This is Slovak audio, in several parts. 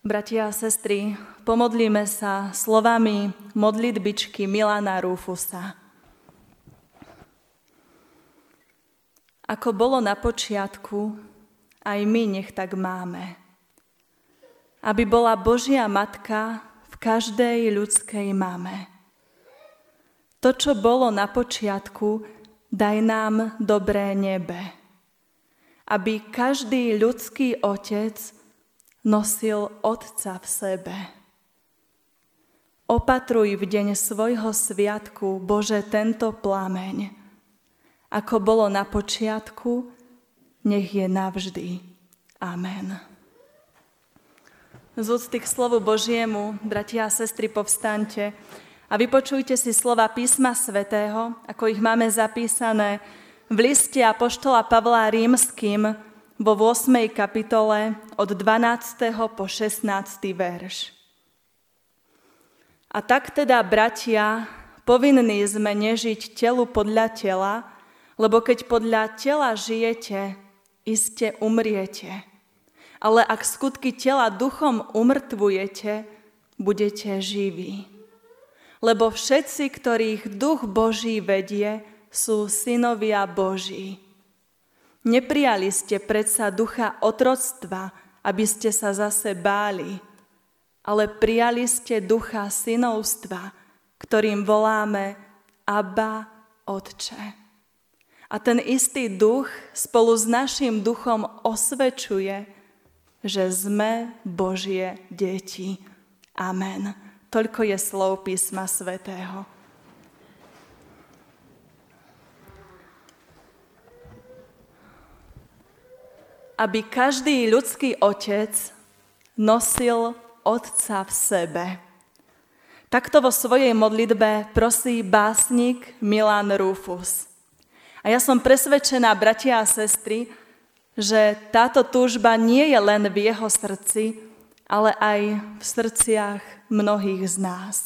Bratia a sestry, pomodlíme sa slovami modlitbičky Milana Rufusa. Ako bolo na počiatku, aj my nech tak máme. Aby bola Božia Matka v každej ľudskej mame. To, čo bolo na počiatku, daj nám dobré nebe. Aby každý ľudský otec nosil Otca v sebe. Opatruj v deň svojho sviatku, Bože, tento plameň. Ako bolo na počiatku, nech je navždy. Amen. Z úcty k slovu Božiemu, bratia a sestry, povstante a vypočujte si slova písma svätého, ako ich máme zapísané v liste Apoštola Pavla Rímským, vo 8. kapitole od 12. po 16. verš. A tak teda, bratia, povinní sme nežiť telu podľa tela, lebo keď podľa tela žijete, iste umriete. Ale ak skutky tela duchom umrtvujete, budete živí. Lebo všetci, ktorých duch Boží vedie, sú synovia Boží. Neprijali ste predsa ducha otroctva, aby ste sa zase báli, ale prijali ste ducha synovstva, ktorým voláme Abba, Otče. A ten istý duch spolu s našim duchom osvečuje, že sme Božie deti. Amen. Toľko je slov písma svätého. Aby každý ľudský otec nosil otca v sebe. Takto vo svojej modlitbe prosí básnik Milan Rufus. A ja som presvedčená, bratia a sestry, že táto túžba nie je len v jeho srdci, ale aj v srdciach mnohých z nás.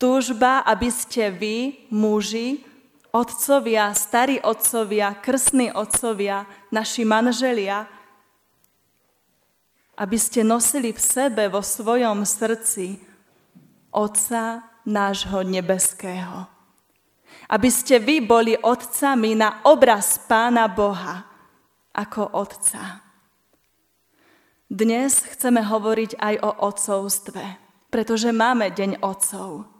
Túžba, aby ste vy, muži, otcovia, starí otcovia, krstní otcovia, naši manželia, aby ste nosili v sebe, vo svojom srdci Otca nášho nebeského. Aby ste vy boli otcami na obraz Pána Boha ako Otca. Dnes chceme hovoriť aj o otcovstve, pretože máme Deň Otcov.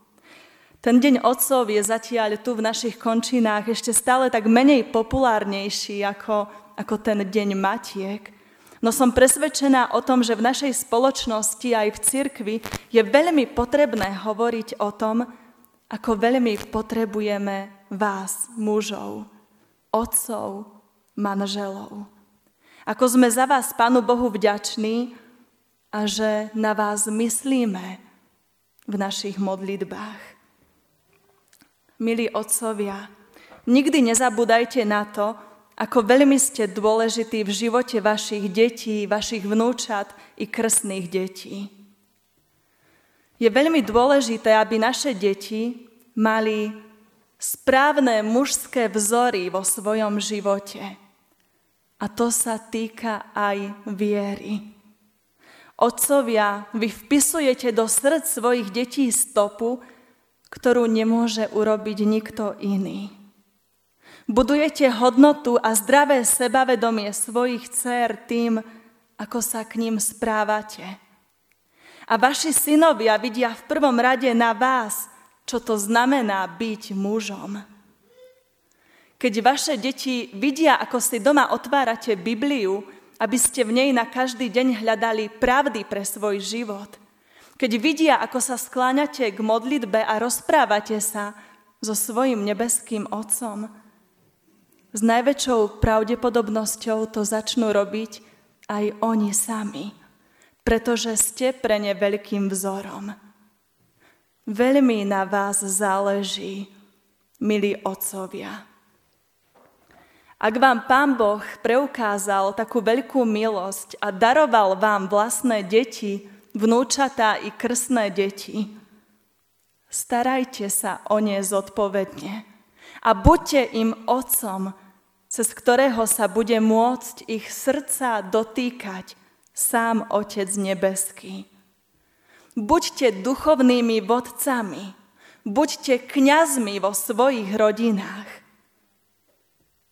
Ten deň otcov je zatiaľ tu v našich končinách ešte stále tak menej populárnejší ako, ako ten deň matiek. No som presvedčená o tom, že v našej spoločnosti aj v cirkvi je veľmi potrebné hovoriť o tom, ako veľmi potrebujeme vás, mužov, otcov, manželov. Ako sme za vás, Pánu Bohu, vďační a že na vás myslíme v našich modlitbách. Milí otcovia, nikdy nezabúdajte na to, ako veľmi ste dôležití v živote vašich detí, vašich vnúčat i krstných detí. Je veľmi dôležité, aby naše deti mali správne mužské vzory vo svojom živote. A to sa týka aj viery. Otcovia, vy vpisujete do srdc svojich detí stopu, ktorú nemôže urobiť nikto iný. Budujete hodnotu a zdravé sebavedomie svojich dcer tým, ako sa k ním správate. A vaši synovia vidia v prvom rade na vás, čo to znamená byť mužom. Keď vaše deti vidia, ako si doma otvárate Bibliu, aby ste v nej na každý deň hľadali pravdy pre svoj život – keď vidia, ako sa skláňate k modlitbe a rozprávate sa so svojim nebeským Otcom, s najväčšou pravdepodobnosťou to začnú robiť aj oni sami, pretože ste pre ne veľkým vzorom. Veľmi na vás záleží, milí otcovia. Ak vám Pán Boh preukázal takú veľkú milosť a daroval vám vlastné deti, vnúčatá i krsné deti, starajte sa o ne zodpovedne a buďte im otcom, cez ktorého sa bude môcť ich srdca dotýkať sám Otec nebeský. Buďte duchovnými vodcami, buďte kňazmi vo svojich rodinách.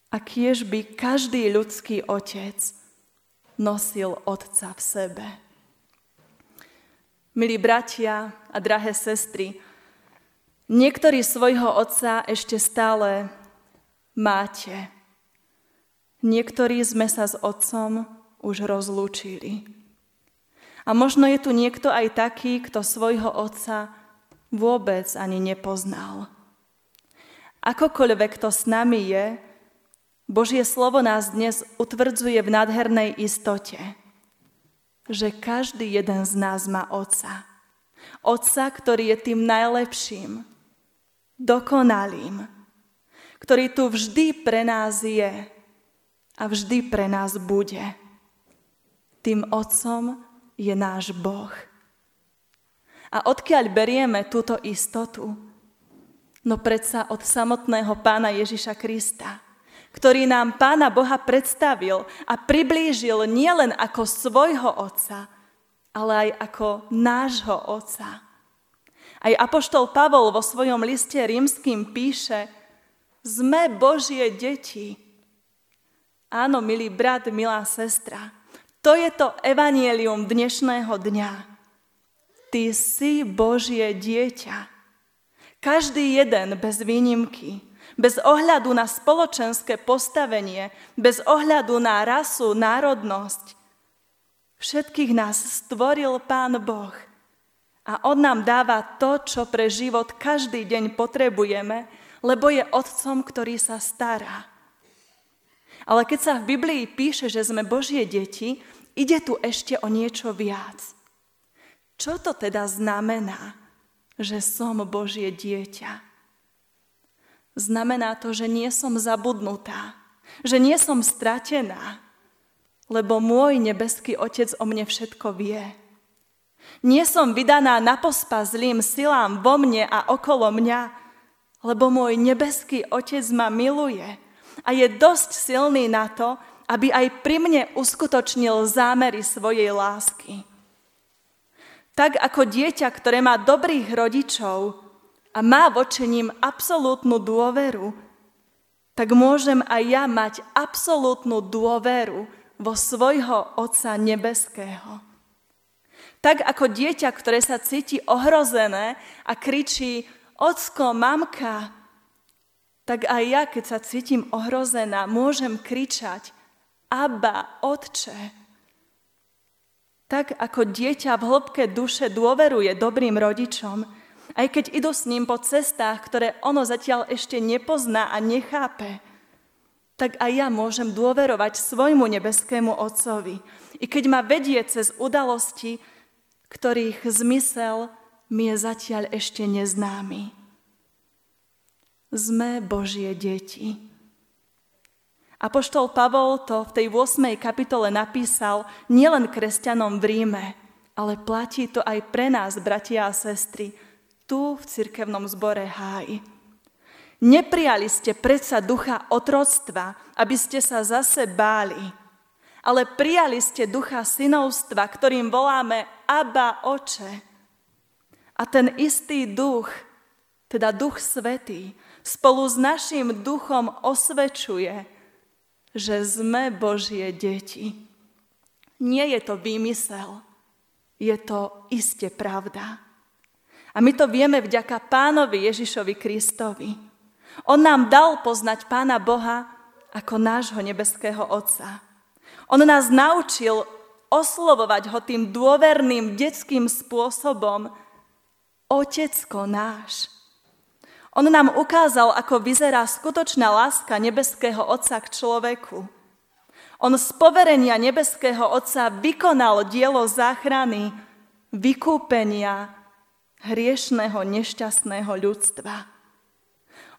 A kiež by každý ľudský otec nosil otca v sebe. Milí bratia a drahé sestry, niektorí svojho otca ešte stále máte. Niektorí sme sa s otcom už rozlúčili. A možno je tu niekto aj taký, kto svojho otca vôbec ani nepoznal. Akokoľvek to s nami je, Božie slovo nás dnes utvrdzuje v nádhernej istote – že každý jeden z nás má Otca. Otca, ktorý je tým najlepším, dokonalým, ktorý tu vždy pre nás je a vždy pre nás bude. Tým Otcom je náš Boh. A odkiaľ berieme túto istotu? No predsa od samotného pána Ježiša Krista ktorý nám Pána Boha predstavil a priblížil nielen ako svojho Otca, ale aj ako nášho Otca. Aj Apoštol Pavol vo svojom liste rímským píše, sme Božie deti. Áno, milý brat, milá sestra, to je to evanielium dnešného dňa. Ty si Božie dieťa. Každý jeden bez výnimky bez ohľadu na spoločenské postavenie, bez ohľadu na rasu, národnosť. Všetkých nás stvoril Pán Boh a On nám dáva to, čo pre život každý deň potrebujeme, lebo je Otcom, ktorý sa stará. Ale keď sa v Biblii píše, že sme Božie deti, ide tu ešte o niečo viac. Čo to teda znamená, že som Božie dieťa? Znamená to, že nie som zabudnutá, že nie som stratená, lebo môj nebeský Otec o mne všetko vie. Nie som vydaná na pospa zlým silám vo mne a okolo mňa, lebo môj nebeský Otec ma miluje a je dosť silný na to, aby aj pri mne uskutočnil zámery svojej lásky. Tak ako dieťa, ktoré má dobrých rodičov, a má voči ním absolútnu dôveru, tak môžem aj ja mať absolútnu dôveru vo svojho Otca Nebeského. Tak ako dieťa, ktoré sa cíti ohrozené a kričí Ocko, mamka, tak aj ja, keď sa cítim ohrozená, môžem kričať Abba, Otče. Tak ako dieťa v hĺbke duše dôveruje dobrým rodičom, aj keď idú s ním po cestách, ktoré ono zatiaľ ešte nepozná a nechápe, tak aj ja môžem dôverovať svojmu nebeskému Otcovi, i keď ma vedie cez udalosti, ktorých zmysel mi je zatiaľ ešte neznámy. Sme Božie deti. Apoštol Pavol to v tej 8. kapitole napísal nielen kresťanom v Ríme, ale platí to aj pre nás, bratia a sestry, tu v cirkevnom zbore Háj. Neprijali ste predsa ducha otroctva, aby ste sa zase báli, ale prijali ste ducha synovstva, ktorým voláme Abba Oče. A ten istý duch, teda duch svetý, spolu s našim duchom osvečuje, že sme Božie deti. Nie je to výmysel, je to iste pravda. A my to vieme vďaka pánovi Ježišovi Kristovi. On nám dal poznať pána Boha ako nášho nebeského Otca. On nás naučil oslovovať ho tým dôverným detským spôsobom Otecko náš. On nám ukázal, ako vyzerá skutočná láska nebeského Otca k človeku. On z poverenia nebeského Otca vykonal dielo záchrany, vykúpenia, hriešného, nešťastného ľudstva.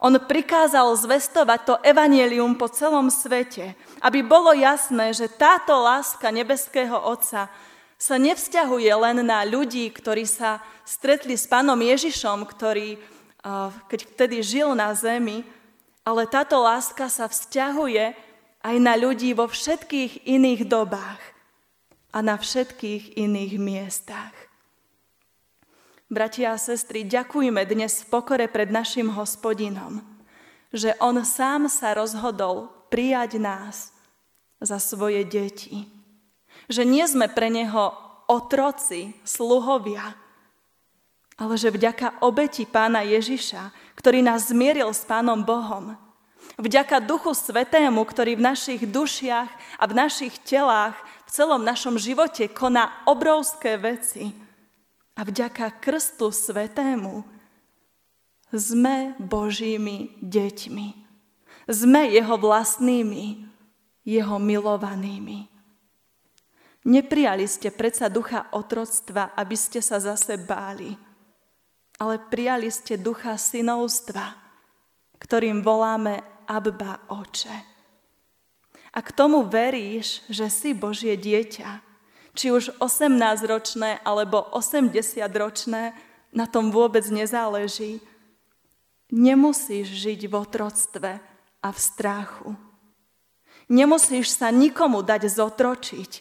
On prikázal zvestovať to evanelium po celom svete, aby bolo jasné, že táto láska nebeského Otca sa nevzťahuje len na ľudí, ktorí sa stretli s pánom Ježišom, ktorý, keď vtedy žil na zemi, ale táto láska sa vzťahuje aj na ľudí vo všetkých iných dobách. a na všetkých iných miestach. Bratia a sestry, ďakujme dnes v pokore pred našim hospodinom, že On sám sa rozhodol prijať nás za svoje deti. Že nie sme pre Neho otroci, sluhovia, ale že vďaka obeti pána Ježiša, ktorý nás zmieril s pánom Bohom, vďaka Duchu Svetému, ktorý v našich dušiach a v našich telách, v celom našom živote koná obrovské veci, a vďaka Krstu Svetému sme Božími deťmi. Sme Jeho vlastnými, Jeho milovanými. Neprijali ste predsa ducha otroctva, aby ste sa zase báli, ale prijali ste ducha synovstva, ktorým voláme Abba Oče. A k tomu veríš, že si Božie dieťa, či už 18-ročné alebo 80-ročné, na tom vôbec nezáleží. Nemusíš žiť v otroctve a v strachu. Nemusíš sa nikomu dať zotročiť,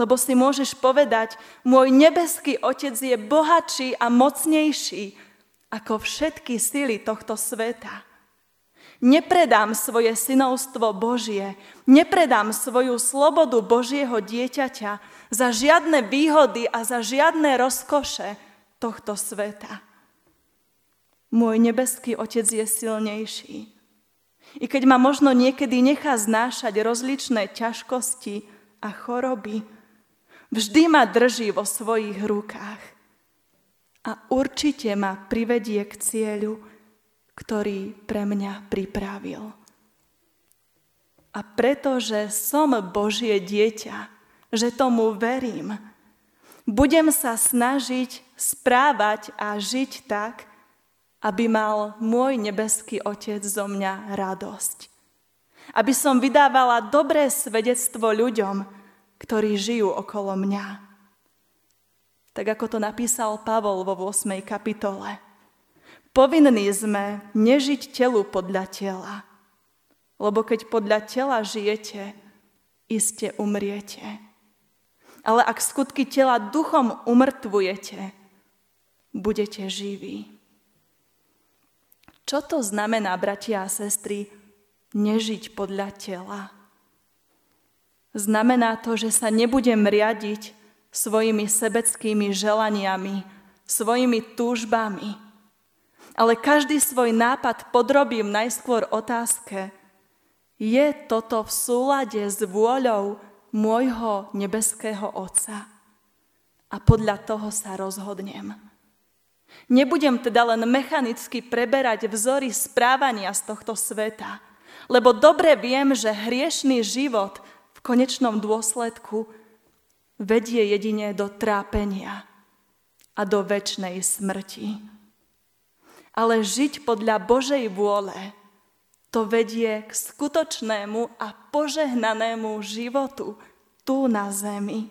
lebo si môžeš povedať, môj nebeský Otec je bohatší a mocnejší ako všetky sily tohto sveta. Nepredám svoje synovstvo Božie, nepredám svoju slobodu Božieho dieťaťa za žiadne výhody a za žiadne rozkoše tohto sveta. Môj nebeský Otec je silnejší. I keď ma možno niekedy nechá znášať rozličné ťažkosti a choroby, vždy ma drží vo svojich rukách. A určite ma privedie k cieľu, ktorý pre mňa pripravil. A pretože som Božie dieťa, že tomu verím. Budem sa snažiť správať a žiť tak, aby mal môj nebeský Otec zo mňa radosť. Aby som vydávala dobré svedectvo ľuďom, ktorí žijú okolo mňa. Tak ako to napísal Pavol vo 8. kapitole. Povinní sme nežiť telu podľa tela, lebo keď podľa tela žijete, iste umriete ale ak skutky tela duchom umrtvujete, budete živí. Čo to znamená, bratia a sestry, nežiť podľa tela? Znamená to, že sa nebudem riadiť svojimi sebeckými želaniami, svojimi túžbami, ale každý svoj nápad podrobím najskôr otázke, je toto v súlade s vôľou môjho nebeského Otca a podľa toho sa rozhodnem. Nebudem teda len mechanicky preberať vzory správania z tohto sveta, lebo dobre viem, že hriešný život v konečnom dôsledku vedie jedine do trápenia a do väčšnej smrti. Ale žiť podľa Božej vôle to vedie k skutočnému a požehnanému životu tu na zemi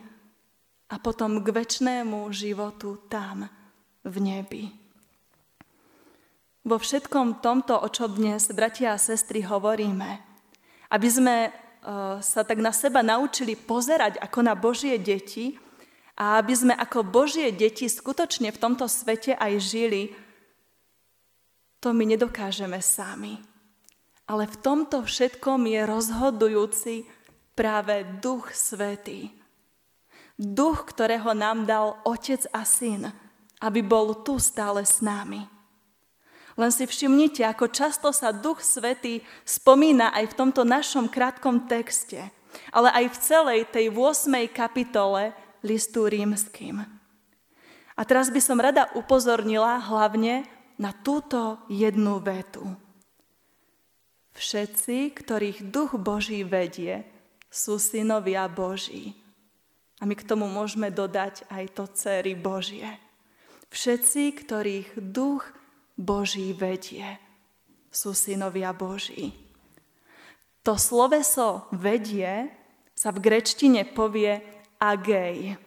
a potom k väčšnému životu tam v nebi. Vo všetkom tomto, o čo dnes, bratia a sestry, hovoríme, aby sme e, sa tak na seba naučili pozerať ako na Božie deti a aby sme ako Božie deti skutočne v tomto svete aj žili, to my nedokážeme sami. Ale v tomto všetkom je rozhodujúci práve Duch Svetý. Duch, ktorého nám dal Otec a Syn, aby bol tu stále s nami. Len si všimnite, ako často sa Duch Svetý spomína aj v tomto našom krátkom texte, ale aj v celej tej 8. kapitole listu rímským. A teraz by som rada upozornila hlavne na túto jednu vetu. Všetci, ktorých duch Boží vedie, sú synovia Boží. A my k tomu môžeme dodať aj to céry Božie. Všetci, ktorých duch Boží vedie, sú synovia Boží. To sloveso vedie sa v grečtine povie agej.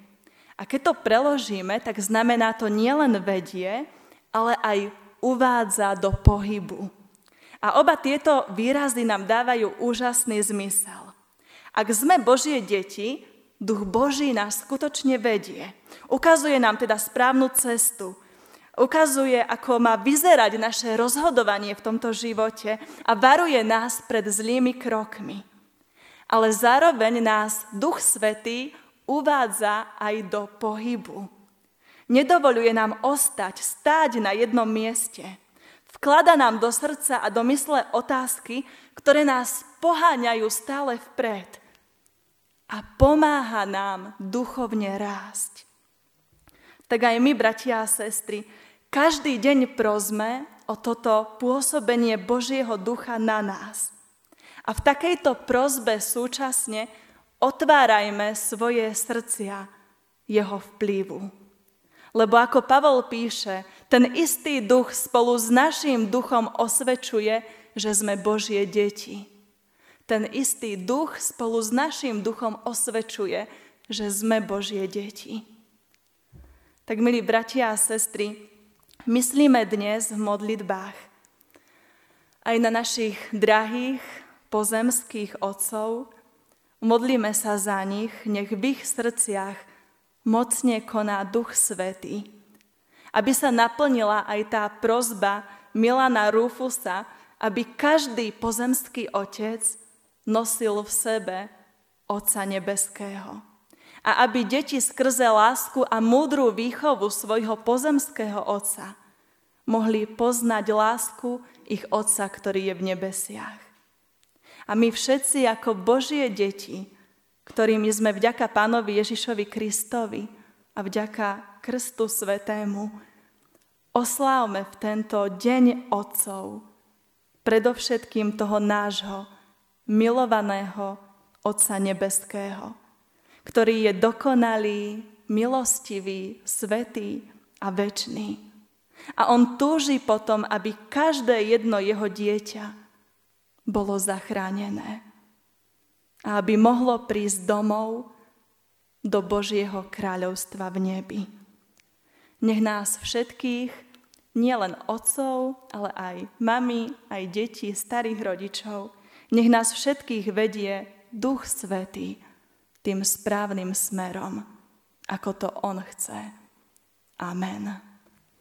A keď to preložíme, tak znamená to nielen vedie, ale aj uvádza do pohybu. A oba tieto výrazy nám dávajú úžasný zmysel. Ak sme Božie deti, Duch Boží nás skutočne vedie. Ukazuje nám teda správnu cestu. Ukazuje, ako má vyzerať naše rozhodovanie v tomto živote a varuje nás pred zlými krokmi. Ale zároveň nás Duch Svetý uvádza aj do pohybu. Nedovoluje nám ostať, stáť na jednom mieste. Vklada nám do srdca a do mysle otázky, ktoré nás poháňajú stále vpred a pomáha nám duchovne rásť. Tak aj my, bratia a sestry, každý deň prosme o toto pôsobenie Božieho ducha na nás. A v takejto prozbe súčasne otvárajme svoje srdcia jeho vplyvu. Lebo ako Pavol píše, ten istý duch spolu s našim duchom osvečuje, že sme Božie deti. Ten istý duch spolu s našim duchom osvečuje, že sme Božie deti. Tak, milí bratia a sestry, myslíme dnes v modlitbách aj na našich drahých pozemských otcov, modlíme sa za nich, nech v ich srdciach mocne koná Duch Svetý, aby sa naplnila aj tá prozba Milana Rufusa, aby každý pozemský otec nosil v sebe Otca Nebeského. A aby deti skrze lásku a múdru výchovu svojho pozemského Otca mohli poznať lásku ich Otca, ktorý je v nebesiach. A my všetci ako Božie deti, ktorými sme vďaka Pánovi Ježišovi Kristovi a vďaka Krstu Svetému, oslávme v tento deň Otcov, predovšetkým toho nášho, milovaného Otca Nebeského, ktorý je dokonalý, milostivý, svetý a večný. A on túži potom, aby každé jedno jeho dieťa bolo zachránené. A aby mohlo prísť domov do Božieho kráľovstva v nebi. Nech nás všetkých, nielen otcov, ale aj mami, aj deti, starých rodičov, nech nás všetkých vedie Duch Svetý tým správnym smerom, ako to On chce. Amen.